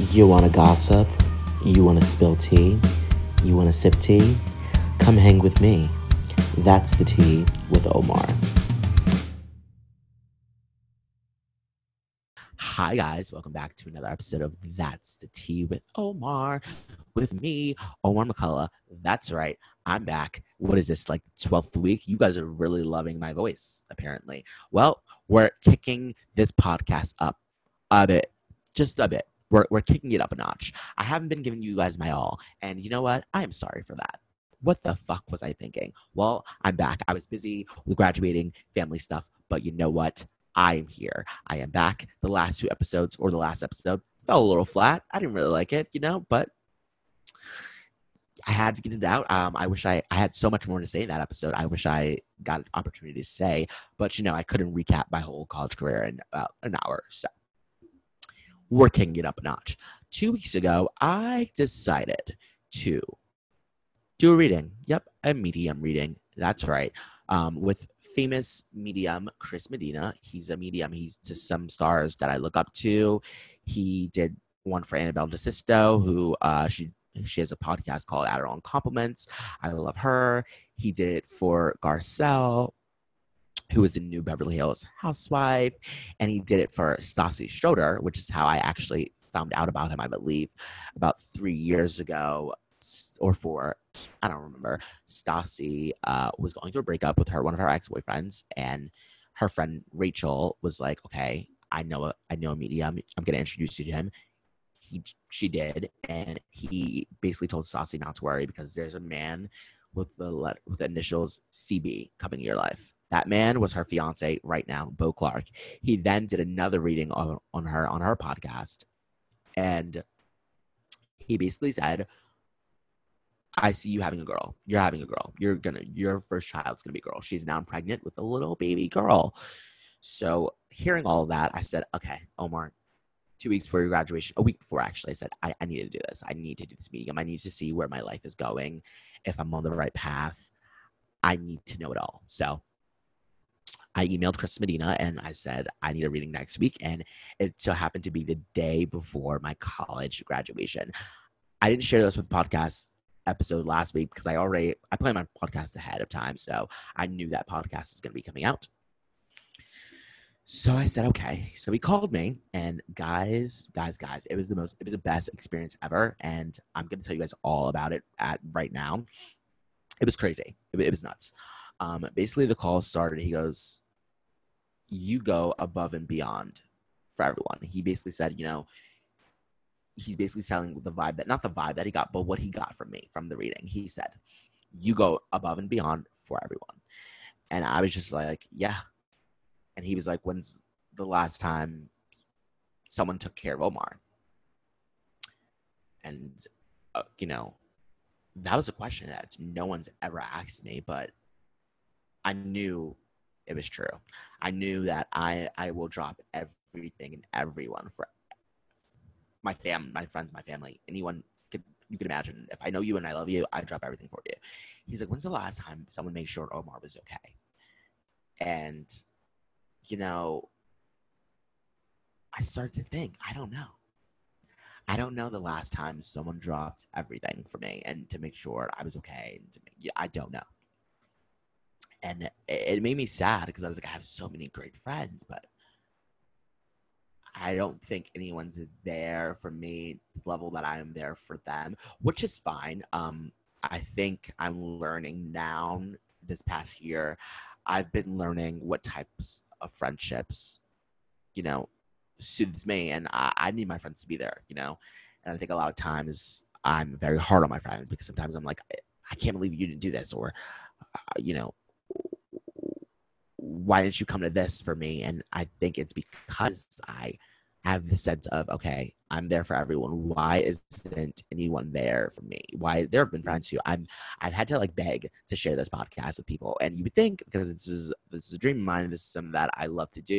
You want to gossip? You want to spill tea? You want to sip tea? Come hang with me. That's the tea with Omar. Hi, guys. Welcome back to another episode of That's the Tea with Omar. With me, Omar McCullough. That's right. I'm back. What is this, like 12th week? You guys are really loving my voice, apparently. Well, we're kicking this podcast up a bit, just a bit. We're, we're kicking it up a notch. I haven't been giving you guys my all. And you know what? I am sorry for that. What the fuck was I thinking? Well, I'm back. I was busy with graduating, family stuff, but you know what? I am here. I am back. The last two episodes, or the last episode, fell a little flat. I didn't really like it, you know, but I had to get it out. Um, I wish I, I had so much more to say in that episode. I wish I got an opportunity to say, but you know, I couldn't recap my whole college career in about an hour. So we're kicking it up a notch. Two weeks ago, I decided to do a reading. Yep, a medium reading. That's right. Um, with famous medium Chris Medina. He's a medium. He's just some stars that I look up to. He did one for Annabelle DeSisto, who uh, she she has a podcast called Add Her Own Compliments. I love her. He did it for Garcelle, who is a New Beverly Hills housewife, and he did it for Stassi Schroeder, which is how I actually found out about him. I believe about three years ago or four, I don't remember. Stassi uh, was going through a breakup with her one of her ex boyfriends, and her friend Rachel was like, "Okay, I know a, I know a medium. I'm going to introduce you to him." He she did, and he basically told Stassi not to worry because there's a man with the with the initials CB coming in your life. That man was her fiance right now, Beau Clark. He then did another reading on, on her on her podcast, and he basically said I see you having a girl. You're having a girl. You're gonna your first child's gonna be a girl. She's now pregnant with a little baby girl. So hearing all of that, I said, okay, Omar, two weeks before your graduation, a week before actually, I said, I, I need to do this. I need to do this medium. I need to see where my life is going, if I'm on the right path. I need to know it all. So I emailed Chris Medina and I said, I need a reading next week. And it so happened to be the day before my college graduation. I didn't share this with the podcast episode last week because I already I planned my podcast ahead of time, so I knew that podcast was going to be coming out. So I said, okay. So he called me, and guys, guys, guys, it was the most, it was the best experience ever, and I'm going to tell you guys all about it at right now. It was crazy. It, it was nuts. Um, basically, the call started. He goes, "You go above and beyond for everyone." He basically said, "You know, he's basically selling the vibe that not the vibe that he got, but what he got from me from the reading. He said, "You go above and beyond for everyone," and I was just like, "Yeah." And he was like, "When's the last time someone took care of Omar?" And uh, you know, that was a question that no one's ever asked me, but I knew it was true. I knew that I I will drop everything and everyone for my fam, my friends, my family, anyone could you can imagine. If I know you and I love you, I drop everything for you. He's like, when's the last time someone made sure Omar was okay? And you know, I started to think, I don't know. I don't know the last time someone dropped everything for me and to make sure I was okay. And to make, yeah, I don't know. And it, made me sad because I was like, I have so many great friends, but I don't think anyone's there for me level that I am there for them, which is fine. Um, I think I'm learning now this past year. I've been learning what types of friendships, you know, suits me, and I, I need my friends to be there, you know. And I think a lot of times I'm very hard on my friends because sometimes I'm like, I can't believe you didn't do this, or, uh, you know, why didn't you come to this for me? And I think it's because I have the sense of, okay, I'm there for everyone. Why isn't anyone there for me? Why there have been friends who I'm I've had to like beg to share this podcast with people. And you would think because this is this is a dream of mine, this is something that I love to do,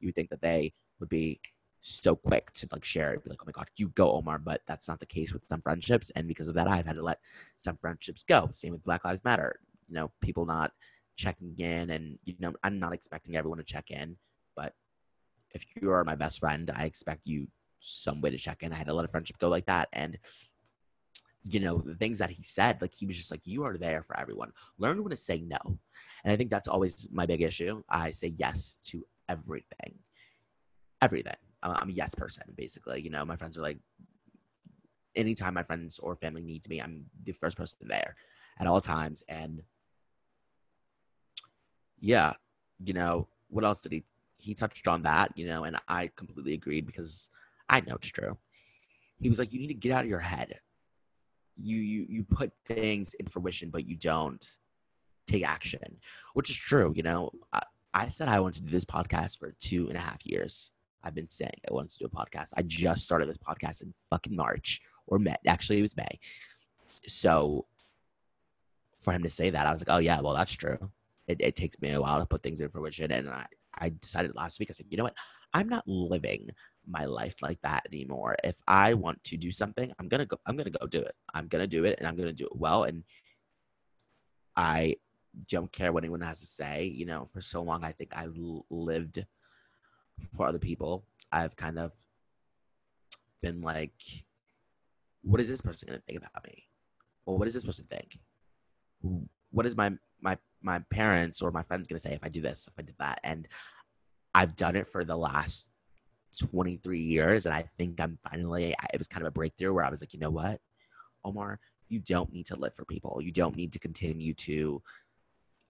you would think that they would be so quick to like share it, be like, oh my god, you go, Omar. But that's not the case with some friendships, and because of that, I've had to let some friendships go. Same with Black Lives Matter. You know, people not checking in and you know i'm not expecting everyone to check in but if you are my best friend i expect you some way to check in. I had to let a friendship go like that. And you know, the things that he said, like he was just like, you are there for everyone. Learn when to say no. And I think that's always my big issue. I say yes to everything. Everything. I'm a yes person, basically. You know, my friends are like, anytime my friends or family needs me, I'm the first person there at all times. And yeah, you know, what else did he he touched on that, you know, and I completely agreed because I know it's true. He was like, you need to get out of your head. You you you put things in fruition, but you don't take action, which is true. You know, I, I said I wanted to do this podcast for two and a half years. I've been saying I wanted to do a podcast. I just started this podcast in fucking March or May. Actually, it was May. So for him to say that, I was like, oh yeah, well that's true. It, it takes me a while to put things in fruition, and I I decided last week. I said, you know what? I'm not living my life like that anymore. If I want to do something, I'm gonna go. I'm gonna go do it. I'm gonna do it, and I'm gonna do it well. And I don't care what anyone has to say. You know, for so long, I think I've lived for other people. I've kind of been like, what is this person to think about me? Or what does this person think? What is my my my parents or my friends going to say if I do this, if I did that? And I've done it for the last 23 years, and I think I'm finally. It was kind of a breakthrough where I was like, you know what, Omar, you don't need to live for people. You don't need to continue to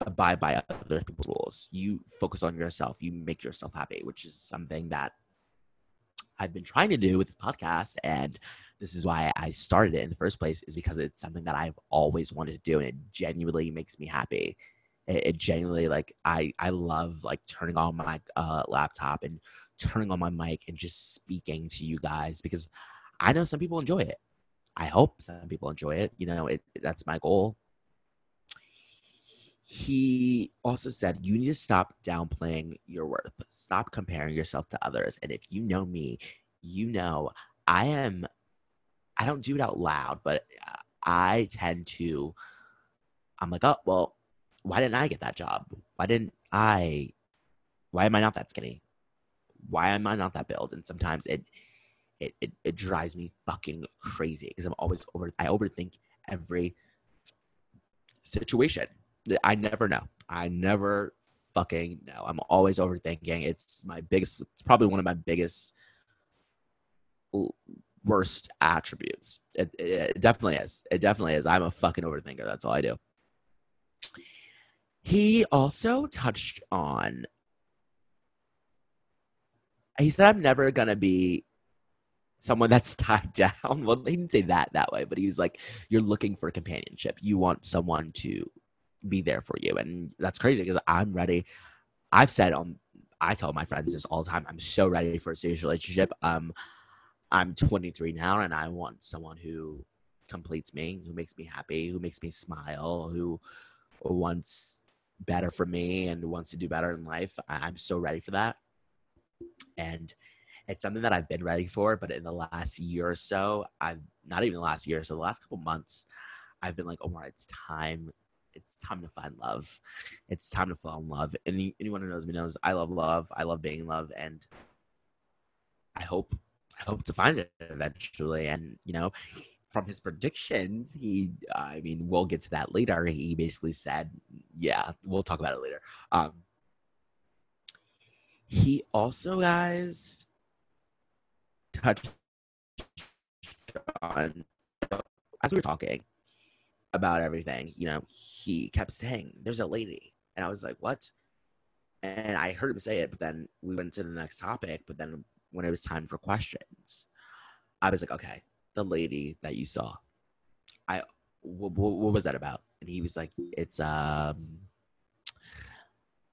abide by other people's rules. You focus on yourself. You make yourself happy, which is something that I've been trying to do with this podcast. And this is why I started it in the first place, is because it's something that I've always wanted to do. And it genuinely makes me happy. It, it genuinely, like, I, I love, like, turning on my uh, laptop and turning on my mic and just speaking to you guys because I know some people enjoy it. I hope some people enjoy it. You know, it, that's my goal he also said you need to stop downplaying your worth stop comparing yourself to others and if you know me you know i am i don't do it out loud but i tend to i'm like oh well why didn't i get that job why didn't i why am i not that skinny why am i not that build and sometimes it it, it, it drives me fucking crazy because i'm always over i overthink every situation I never know. I never fucking know. I'm always overthinking. It's my biggest. It's probably one of my biggest worst attributes. It, it, it, definitely is. It definitely is. I'm a fucking overthinker. That's all I do. He also touched on. He said, "I'm never gonna be someone that's tied down." Well, he didn't say that that way, but he was like, "You're looking for companionship. You want someone to be there for you. And that's crazy because I'm ready. I've said on I tell my friends this all the time. I'm so ready for a serious relationship. Um I'm 23 now and I want someone who completes me, who makes me happy, who makes me smile, who wants better for me and wants to do better in life. I'm so ready for that. And it's something that I've been ready for, but in the last year or so, I've not even the last year, so the last couple months, I've been like, oh my, it's time it's time to find love. It's time to fall in love. And anyone who knows me knows I love love. I love being in love, and I hope I hope to find it eventually. And you know, from his predictions, he I mean, we'll get to that later. He basically said, "Yeah, we'll talk about it later." Um, he also, guys, touched on as we were talking about everything. You know, he kept saying, There's a lady. And I was like, What? And I heard him say it, but then we went to the next topic. But then when it was time for questions, I was like, Okay, the lady that you saw, I what, what was that about? And he was like, It's um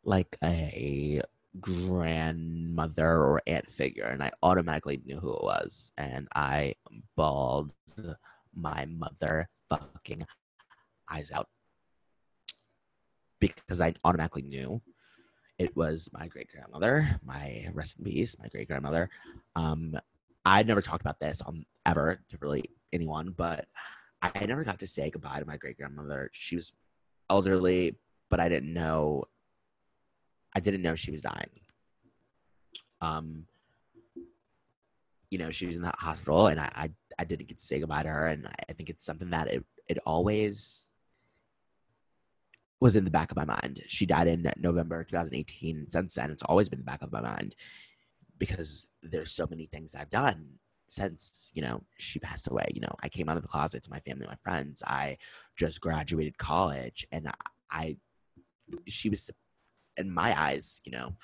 like a grandmother or aunt figure and i automatically knew who it was and i bawled my mother fucking eyes out because I automatically knew it was my great grandmother, my rest in peace, my great grandmother. Um, I'd never talked about this on ever to really anyone, but I never got to say goodbye to my great grandmother. She was elderly, but I didn't know. I didn't know she was dying. Um, you know, she was in the hospital and I, I, I didn't get to say goodbye to her. And I think it's something that it, it always was in the back of my mind. She died in November 2018. Since then, it's always been the back of my mind because there's so many things I've done since, you know, she passed away. You know, I came out of the closet to my family, my friends. I just graduated college and I, I she was, in my eyes, you know,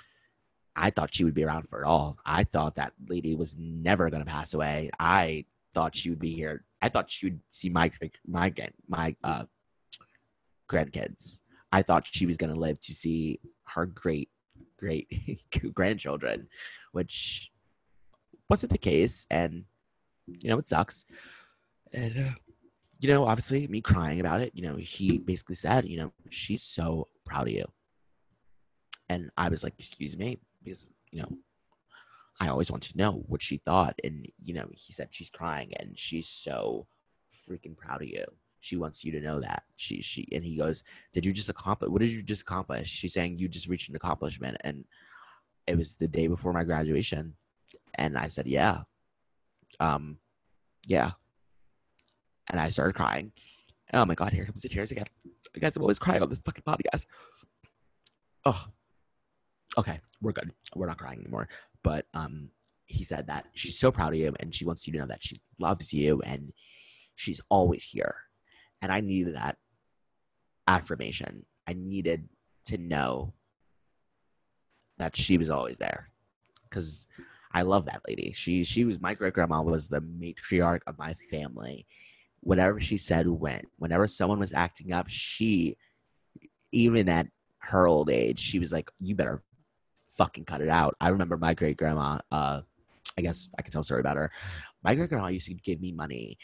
I thought she would be around for it all. I thought that lady was never going to pass away. I thought she would be here. I thought she would see my my my uh, grandkids. I thought she was going to live to see her great great grandchildren, which wasn't the case, and you know it sucks. And uh, you know, obviously, me crying about it. You know, he basically said, you know, she's so proud of you, and I was like, excuse me, because you know I always want to know what she thought. And, you know, he said she's crying and she's so freaking proud of you. She wants you to know that. She, she, and he goes, Did you just accomplish? What did you just accomplish? She's saying you just reached an accomplishment. And it was the day before my graduation. And I said, Yeah. Um, yeah. And I started crying. Oh my God, here comes the tears again. I guess I'm always crying on this fucking podcast. Oh, okay, we're good. We're not crying anymore. But um, he said that she's so proud of you and she wants you to know that she loves you and she's always here. And I needed that affirmation. I needed to know that she was always there because I love that lady. She she was my great grandma was the matriarch of my family. Whatever she said went. Whenever someone was acting up, she even at her old age, she was like, "You better fucking cut it out. I remember my great grandma. Uh, I guess I can tell a story about her. My great grandma used to give me money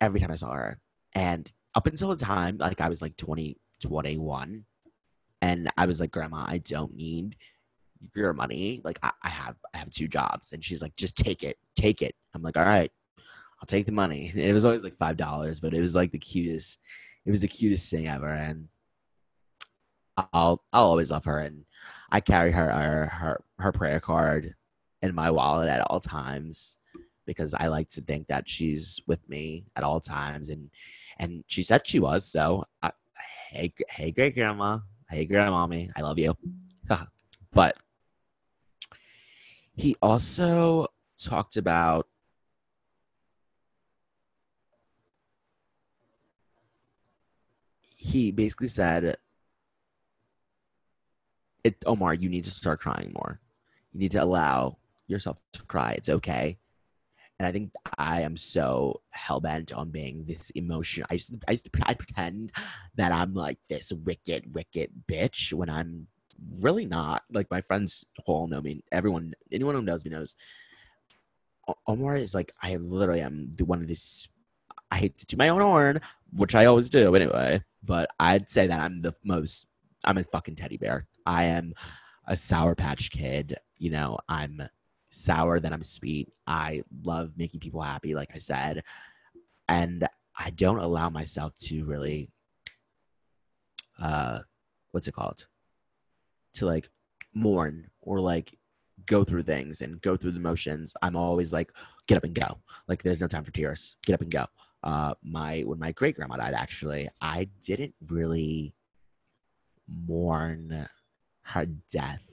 every time I saw her, and up until the time like I was like 20, 21, and I was like, Grandma, I don't need your money. Like I, I have I have two jobs, and she's like, just take it, take it. I'm like, all right, I'll take the money. And it was always like five dollars, but it was like the cutest. It was the cutest thing ever, and I'll I'll always love her and I carry her her her, her prayer card in my wallet at all times because I like to think that she's with me at all times and and she said she was so I, hey hey great grandma hey grandmommy I love you but he also talked about he basically said it, Omar, you need to start crying more. You need to allow yourself to cry. It's okay. And I think I am so hell bent on being this emotion. I used to, I used to I pretend that I'm like this wicked, wicked bitch when I'm really not. Like my friends all know me. Everyone, anyone who knows me knows. Omar is like I literally am the one of this. I hate to do my own horn, which I always do anyway. But I'd say that I'm the most. I'm a fucking teddy bear. I am a sour patch kid. You know, I'm sour than I'm sweet. I love making people happy, like I said. And I don't allow myself to really uh what's it called? To like mourn or like go through things and go through the motions. I'm always like, get up and go. Like there's no time for tears. Get up and go. Uh my when my great grandma died actually, I didn't really mourn her death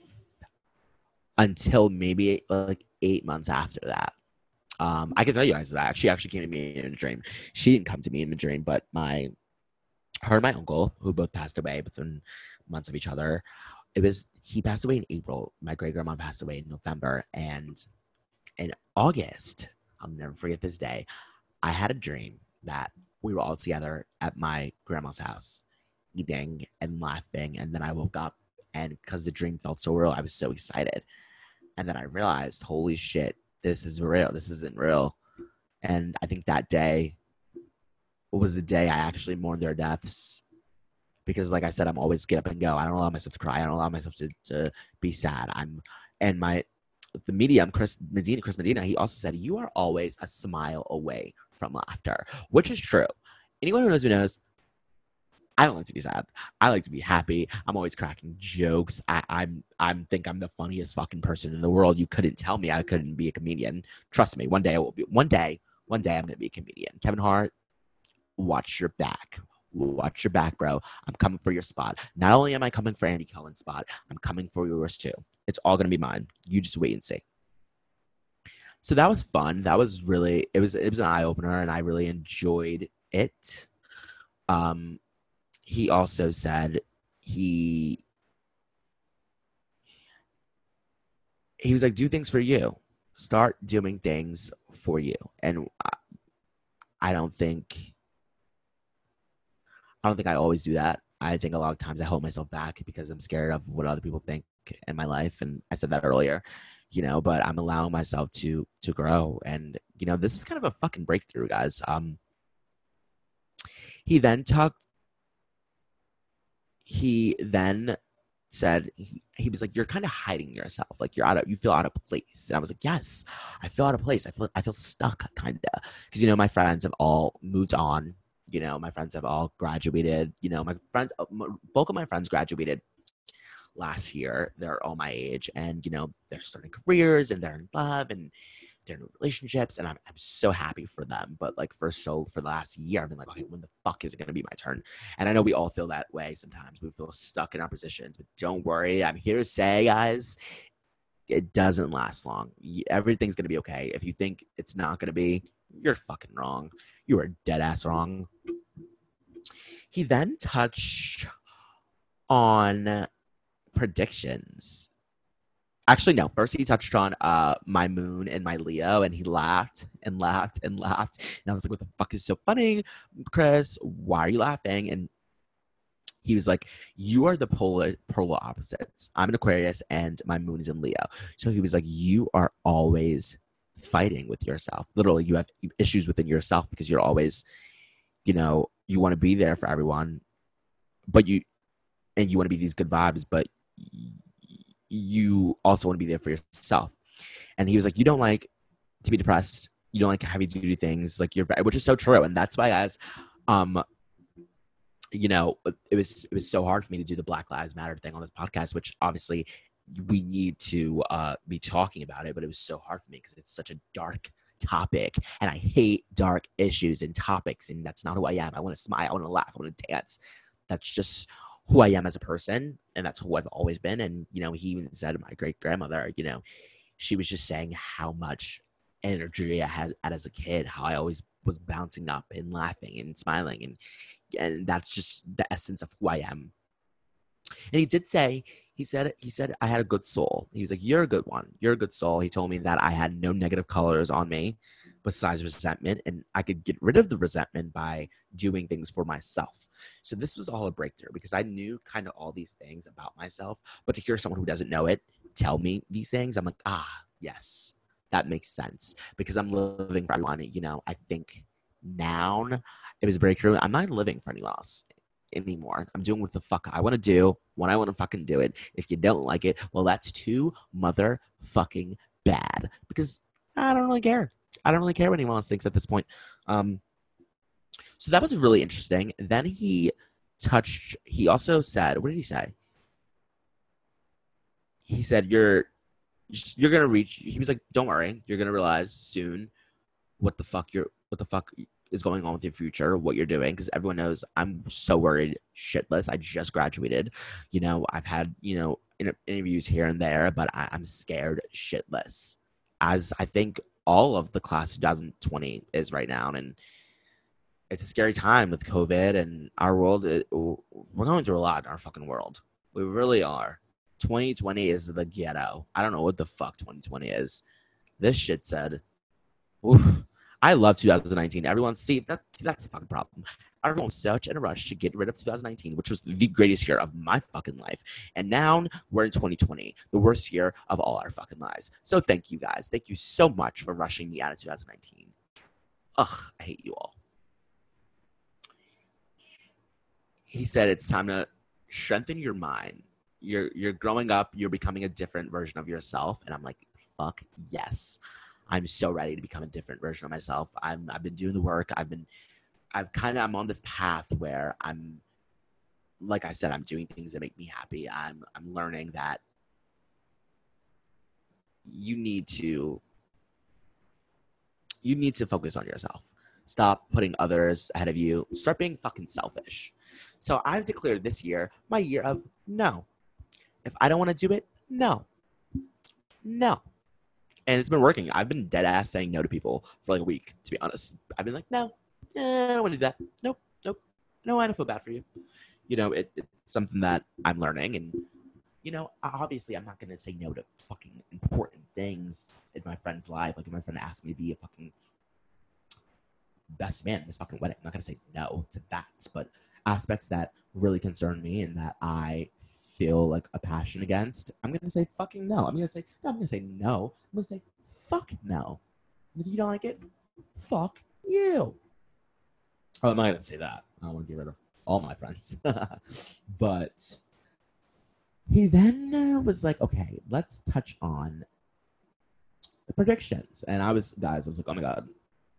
until maybe like eight months after that. Um, I can tell you guys that she actually came to me in a dream. She didn't come to me in a dream, but my her and my uncle, who both passed away within months of each other, it was he passed away in April. My great grandma passed away in November, and in August, I'll never forget this day. I had a dream that we were all together at my grandma's house, eating and laughing, and then I woke up and because the dream felt so real, I was so excited. And then I realized, holy shit, this is real. This isn't real. And I think that day was the day I actually mourned their deaths. Because, like I said, I'm always get up and go. I don't allow myself to cry. I don't allow myself to, to be sad. I'm, and my, the medium, Chris Medina, Chris Medina, he also said, You are always a smile away from laughter, which is true. Anyone who knows me knows I don't like to be sad. I like to be happy. I'm always cracking jokes. I, I'm I'm think I'm the funniest fucking person in the world. You couldn't tell me I couldn't be a comedian. Trust me. One day I will be. One day. One day I'm gonna be a comedian. Kevin Hart, watch your back. Watch your back, bro. I'm coming for your spot. Not only am I coming for Andy Cohen's spot, I'm coming for yours too. It's all gonna be mine. You just wait and see. So that was fun. That was really it was it was an eye opener, and I really enjoyed it. Um, he also said he he was like, do things for you. Start doing things for you. And I, I don't think I don't think I always do that. I think a lot of times I hold myself back because I'm scared of what other people think in my life. And I said that earlier, you know, but I'm allowing myself to to grow. And, you know, this is kind of a fucking breakthrough, guys. Um he then talked he then said he, he was like you're kind of hiding yourself. Like you're out of you feel out of place. And i was like yes i feel out of place. I feel i feel stuck kind of because you know my friends have all moved on. You know my friends have all graduated. You know my friends uh, both of my friends graduated last year. They're all my age and you know they're starting careers and they're in love and they're in relationships and I'm, I'm so happy for them but like for so for the last year i've been like okay when the fuck is it to be my turn? And i know we all feel that way sometimes. We feel stuck in our positions but don't worry i'm here to say guys it doesn't last long. Everything's to be okay. If you think it's not to be you're fucking wrong. You are dead ass wrong. He then touched on predictions actually no. First he touched on uh my moon and my leo and he laughed and laughed and laughed. And i was like what the fuck is so funny chris? Why are you laughing? And he was like you are the polar polar opposites. I'm an aquarius and my moon is in leo. So he was like you are always fighting with yourself. Literally you have issues within yourself because you're always you know you want to be there for everyone but you and you want to be these good vibes but you also want to be there for yourself. And he was like, you don't like to be depressed. You don't like to do things like you're, which is so true. And that's why, guys, um, you know, it was it was so hard for me to do the Black Lives Matter thing on this podcast, which obviously we need to uh, be talking about it. But it was so hard for me because it's such a dark topic, and I hate dark issues and topics, and that's not who I am. I want to smile, I want to laugh, I want to dance. That's just who I am as a person, and that's who I've always been. And you know, he even said my great grandmother, you know, she was just saying how much energy I had as a kid, how I always was bouncing up and laughing and smiling, and and that's just the essence of who I am. And he did say, he said, he said I had a good soul. He was like, "You're a good one. You're a good soul." He told me that I had no negative colors on me, besides resentment, and I could get rid of the resentment by doing things for myself. So this was all a breakthrough because I knew kind of all these things about myself, but to hear someone who doesn't know it tell me these things, I'm like, ah, yes, that makes sense because I'm living for everyone. You know, I think now it was a breakthrough. I'm not living for anyone else anymore. I'm doing what the fuck I want to do when I want to fucking do it. If you don't like it, well, that's too motherfucking bad because I don't really care. I don't really care what anyone else thinks at this point. Um, so that was really interesting. Then he touched, he also said, what did he say? He said, You're you're gonna reach he was like, Don't worry, you're gonna realize soon what the fuck you're what the fuck is going on with your future, what you're doing, because everyone knows I'm so worried shitless. I just graduated. You know, I've had, you know, interviews here and there, but I, I'm scared shitless. As I think all of the class 2020 is right now. And it's a scary time with COVID and our world. It, we're going through a lot in our fucking world. We really are. 2020 is the ghetto. I don't know what the fuck 2020 is. This shit said. Oof. I love 2019. Everyone, see that that's the fucking problem. Everyone was such in a rush to get rid of 2019, which was the greatest year of my fucking life. And now we're in 2020, the worst year of all our fucking lives. So thank you guys. Thank you so much for rushing me out of 2019. Ugh, I hate you all. he said it's time to strengthen your mind. You're you're growing up, you're becoming a different version of yourself. And I'm like, fuck yes. I'm so ready to become a different version of myself. I'm I've been doing the work. I've been I've kind of I'm on this path where I'm like I said, I'm doing things that make me happy. I'm I'm learning that you need to you need to focus on yourself. Stop putting others ahead of you. Start being fucking selfish. So I've declared this year my year of no. If I don't want to do it, no. No. And it's been working. I've been dead ass saying no to people for like a week, to be honest. I've been like, no, eh, I don't want to do that. Nope, nope. No, I don't feel bad for you. You know, it, it's something that I'm learning. And, you know, obviously I'm not going to say no to fucking important things in my friend's life. Like if my friend asked me to be a fucking best man in this fucking wedding, I'm not going to say no to that. But aspects that really concern me and that I feel like a passion against, I'm gonna say fucking no. I'm gonna say no. I'm gonna say no. I'm gonna say fuck no. If you don't like it, fuck you. Oh, I'm not gonna say that. I don't want to get rid of all my friends. but he then uh, was like, okay, let's touch on the predictions. And I was, guys, I was like, oh my god,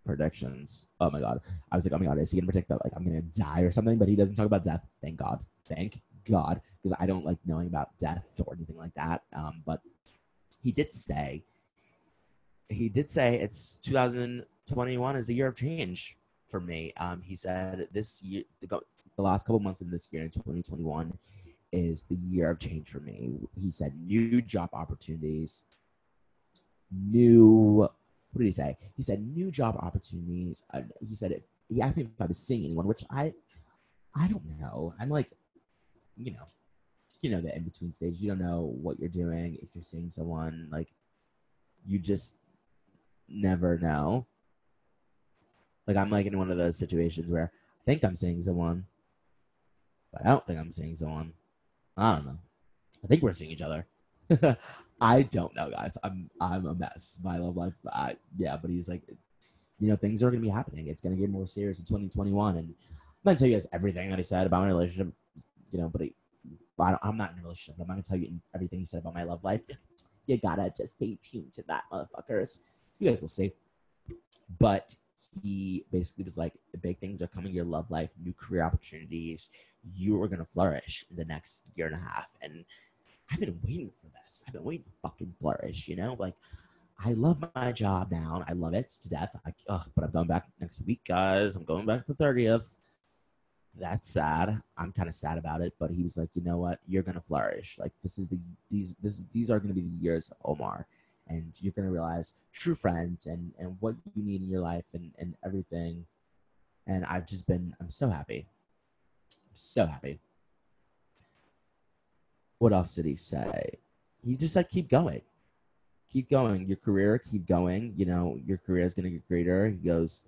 predictions. Oh my god. I was like, oh my god, is he gonna predict that like I'm gonna die or something? But he doesn't talk about death. Thank God. Thank God, because I don't like knowing about death or anything like that. Um, but he did say, he did say it's 2021 is the year of change for me. Um, he said this year, the, last couple months in this year in 2021 is the year of change for me. He said new job opportunities, new. What did he say? He said new job opportunities. Uh, he said if he asked me if I was seeing anyone, which I, I don't know. I'm like you know, you know, the in between stage. You don't know what you're doing if you're seeing someone. Like, you just never know. Like, I'm like in one of those situations where I think I'm seeing someone, but I don't think I'm seeing someone. I don't know. I think we're seeing each other. I don't know, guys. I'm I'm a mess. My love life, I, yeah. But he's like, you know, things are gonna be happening. It's gonna get more serious in 2021, and I'm gonna tell you guys everything that he said about my relationship you know, but, he, I am not in a relationship. I'm not gonna tell you everything he said about my love life. You gotta just stay tuned to that, motherfuckers. You guys will see. But he basically was like, big things are coming your love life, new career opportunities. You are gonna flourish in the next year and a half. And I've been waiting for this. I've been waiting to fucking flourish, you know? Like, I love my job now. I love it to death. I, ugh, but I'm going back next week, guys. I'm going back the 30th that's sad. I'm kind of sad about it, but he was like, you know what? You're gonna flourish. Like this is the these this these are gonna be the years Omar, and you're gonna realize true friends and and what you need in your life and and everything. And I've just been I'm so happy. I'm so happy. What else did he say? He just said, keep going. Keep going. Your career, keep going. You know, your career is gonna get greater. He goes,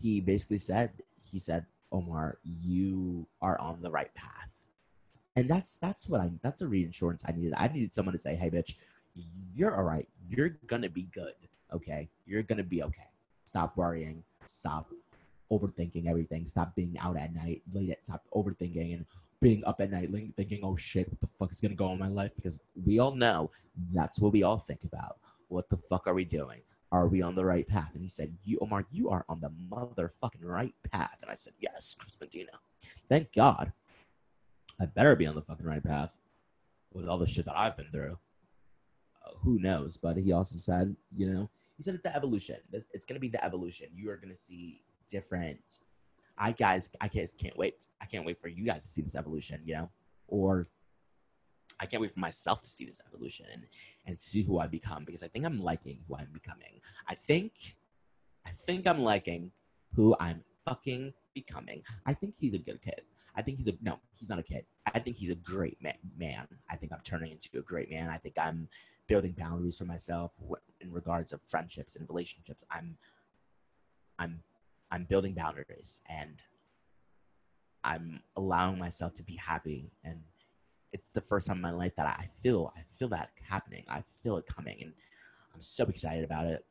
he basically said, he said, Omar, you are on the right path. And that's that's what I that's a reinsurance I needed. I needed someone to say, "Hey, bitch, you're all right. You're gonna be good. Okay, you're gonna be okay. Stop worrying. Stop overthinking everything. Stop being out at night late. At, stop overthinking and being up at night thinking, "Oh shit, what the fuck is gonna go on my life?" Because we all know that's what we all think about. What the fuck are we doing? Are we on the right path? And he said, You, Omar, you are on the motherfucking right path. And I said, Yes, Chris Medina. Thank God. I better be on the fucking right path with all the shit that I've been through. Who knows? But he also said, you know, he said the evolution. It's going to be the evolution. You are going to see different. I guys, I guys can't wait. I can't wait for you guys to see this evolution, you know, or I can't wait for myself to see this evolution and, and see who I become because I think I'm liking who I'm becoming. I think, I think I'm liking who I'm fucking becoming. I think he's a good kid. I think he's a no, he's not a kid. I think he's a great man. Man, I think I'm turning into a great man. I think I'm building boundaries for myself in regards of friendships and relationships. I'm, I'm, I'm building boundaries and I'm allowing myself to be happy and it's the first time in my life that I feel I feel that happening. I feel it coming, and I'm so excited about it.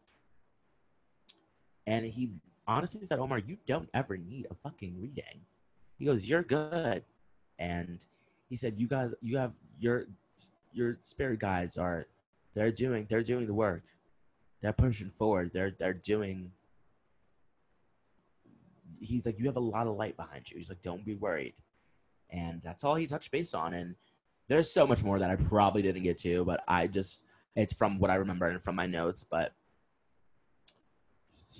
And he honestly said, Omar, you don't ever need a fucking reading. He goes, You're good. And he said, You guys you have your your spirit guides are they're doing they're doing the work. They're pushing forward. They're they're doing he's like, You have a lot of light behind you. He's like, Don't be worried and that's all he touched base on. And there's so much more that I probably didn't get to, but I just it's from what I remember and from my notes. But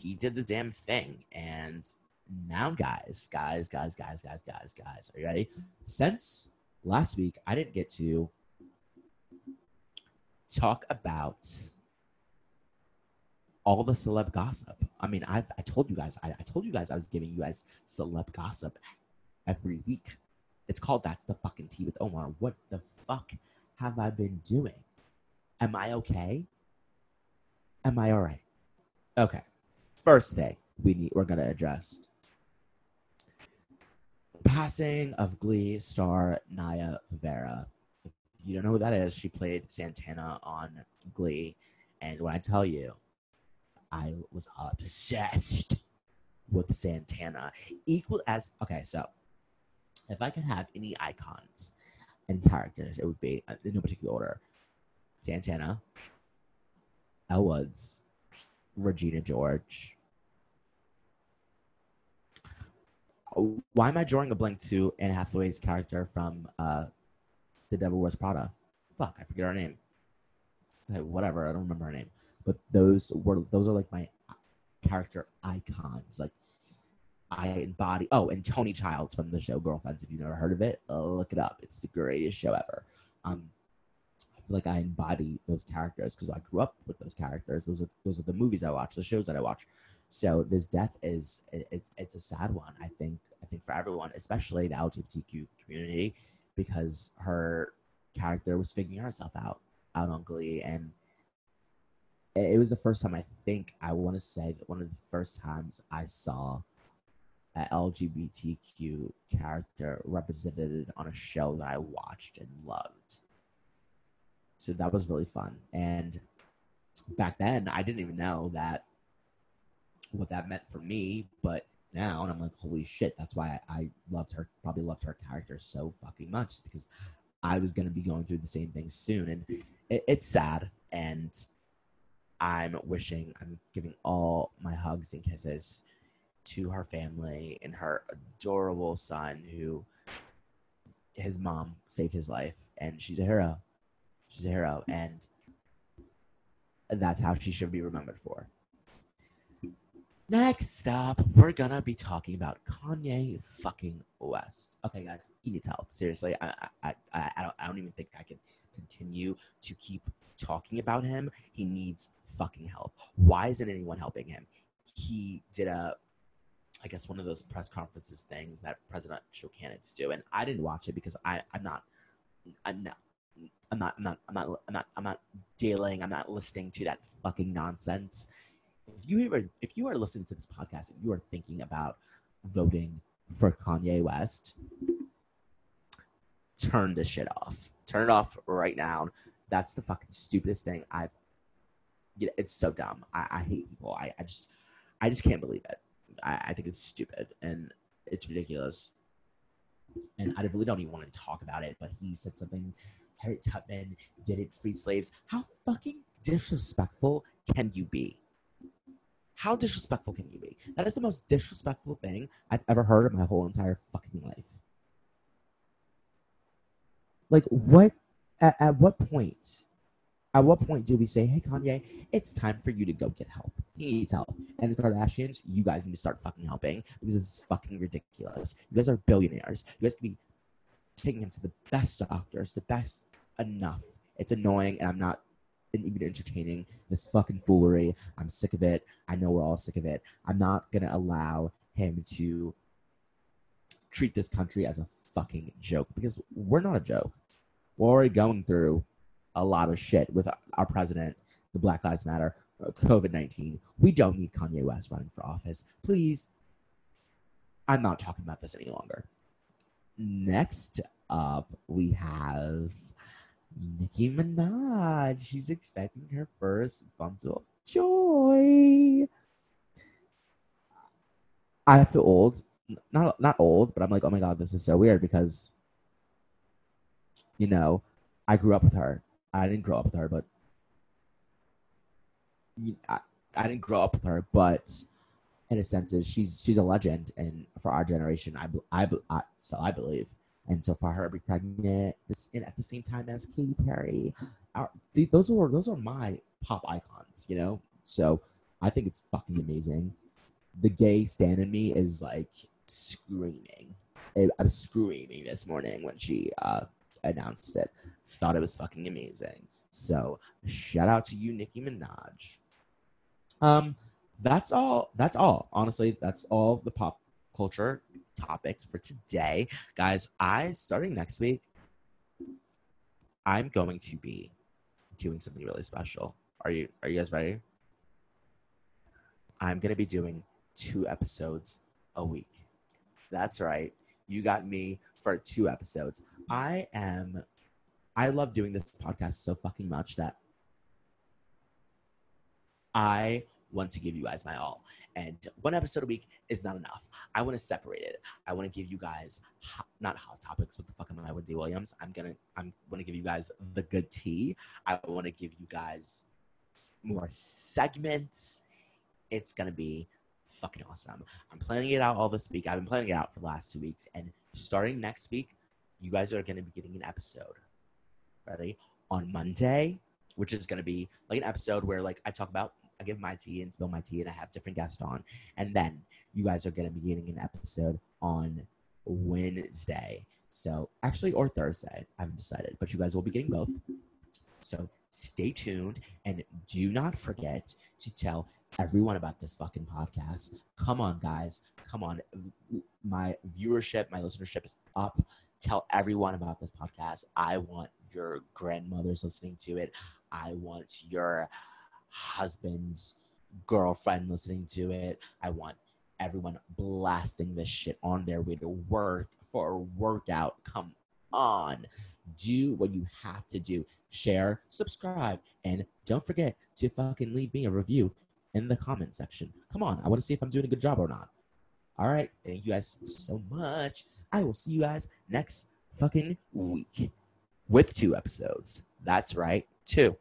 he did the damn thing, and now, guys, guys, guys, guys, guys, guys, guys, are you ready? Since last week, I didn't get to talk about all the celeb gossip. I mean, I've I told you guys, I, I told you guys I was giving you guys celeb gossip every week. It's called That's the Fucking Tea with Omar. What the fuck have I been doing? Am I okay? Am I all right? Okay. First thing we need we're gonna address passing of Glee star Naya Rivera. You don't know who that is, she played Santana on Glee. And when I tell you, I was obsessed with Santana. Equal as okay, so if I could have any icons and characters, it would be in no particular order: Santana, Elle Woods, Regina George, why am I drawing a blank to Anne Hathaway's character from uh, The Devil Wears Prada? Fuck, I forget her name. whatever, I don't remember her name. But those were those are like my character icons. Like I embody. Oh, and Tony Childs from the show Girlfriends. If you've never heard of it, look it up. It's the greatest show ever. Um, I feel like I embody those characters because I grew up with those characters. Those are those are the movies I watch, the shows that I watch. So this death is it, it's a sad one. I think I think for everyone, especially the LGBTQ community, because her character was figuring herself out out on Glee, and it was the first time I think I want to say that one of the first times I saw an LGBTQ character represented on a show that I watched and loved. So that was really fun. And back then, I didn't even know that what that meant for me, but now and I'm like, holy shit, that's why I, loved her, probably loved her character so fucking much because I was gonna be going through the same thing soon, and it, it's sad, and I'm wishing, I'm giving all my hugs and kisses to her family and her adorable son who his mom saved his life, and she's a hero. She's a hero, and that's how she should be remembered for. Next up, we're gonna be talking about Kanye fucking West. Okay, guys, he needs help. Seriously, I, I, I, I, don't, I don't even think I can continue to keep talking about him. He needs fucking help. Why isn't anyone helping him? He did a, I guess, one of those press conferences things that presidential candidates do, and I didn't watch it because I, I'm not, I'm not. I'm not, I'm not, I'm not, I'm not, I'm not dealing, I'm not listening to that fucking nonsense if you ever if you are listening to this podcast and you are thinking about voting for Kanye West, turn this shit off. Turn it off right now. That's the fucking stupidest thing I've. You know, it's so dumb. I, I hate people. I, I just I just can't believe it. I, I think it's stupid and it's ridiculous. And I really don't even want to talk about it, but he said something. Harriet Tubman did it, free slaves. How fucking disrespectful can you be? How disrespectful can you be? That is the most disrespectful thing I've ever heard in my whole entire fucking life. Like, what? At, at what point? At what point do we say, "Hey, Kanye, it's time for you to go get help. He needs help." And the Kardashians, you guys need to start fucking helping because this is fucking ridiculous. You guys are billionaires. You guys can be taking him to the best doctors, the best enough. It's annoying, and I'm not even entertaining this fucking foolery. I'm sick of it. I know we're all sick of it. I'm not gonna allow him to treat this country as a fucking joke because we're not a joke. We're already going through a lot of shit with our president, the Black Lives Matter, uh, COVID 19. We don't need Kanye West running for office. Please. I'm not talking about this any longer. Next up, we have Nicki Minaj. She's expecting her first bundle of joy. I feel old. Not not old, but I'm like, oh my god, this is so weird because you know, I grew up with her. I didn't grow up with her, but I, I didn't grow up with her, but in a sense, she's she's a legend, and for our generation, I I, I so I believe and so far her be pregnant this and at the same time as Katy Perry. Those are those are my pop icons, you know. So I think it's fucking amazing. The gay stand in me is like screaming. I was screaming this morning when she uh, announced it. Thought it was fucking amazing. So shout out to you, Nicki Minaj. Um, that's all. That's all. Honestly, that's all the pop culture topics for today, guys. I starting next week. I'm going to be doing something really special. Are you Are you guys ready? I'm gonna be doing two episodes a week. That's right. You got me for two episodes. I am I love doing this podcast so fucking much that I want to give you guys my all. And one episode a week is not enough. I want to separate it. I want to give you guys hot, not hot topics. What the fuck am I Wendy Williams? I'm gonna I'm gonna give you guys the good tea. I want to give you guys more segments. It's gonna be fucking awesome. I'm planning it out all this week. I've been planning it out for the last two weeks, and starting next week, you guys are gonna be getting an episode. Ready on Monday, which is gonna be like an episode where like I talk about I give my tea and spill my tea, and I have different guests on. And then you guys are going to be getting an episode on Wednesday. So actually, or Thursday. I haven't decided, but you guys will be getting both. So stay tuned and do not forget to tell everyone about this fucking podcast. Come on, guys. Come on. My viewership, my listenership is up. Tell everyone about this podcast. I want your grandmothers listening to it. I want your husband's girlfriend listening to it. I want everyone blasting this shit on their way to work for a workout. Come on. Do what you have to do. Share, subscribe, and don't forget to fucking leave me a review in the comment section. Come on. I want to see if I'm doing a good job or not. All right. Thank you guys so much. I will see you guys next fucking week with two episodes. That's right, two.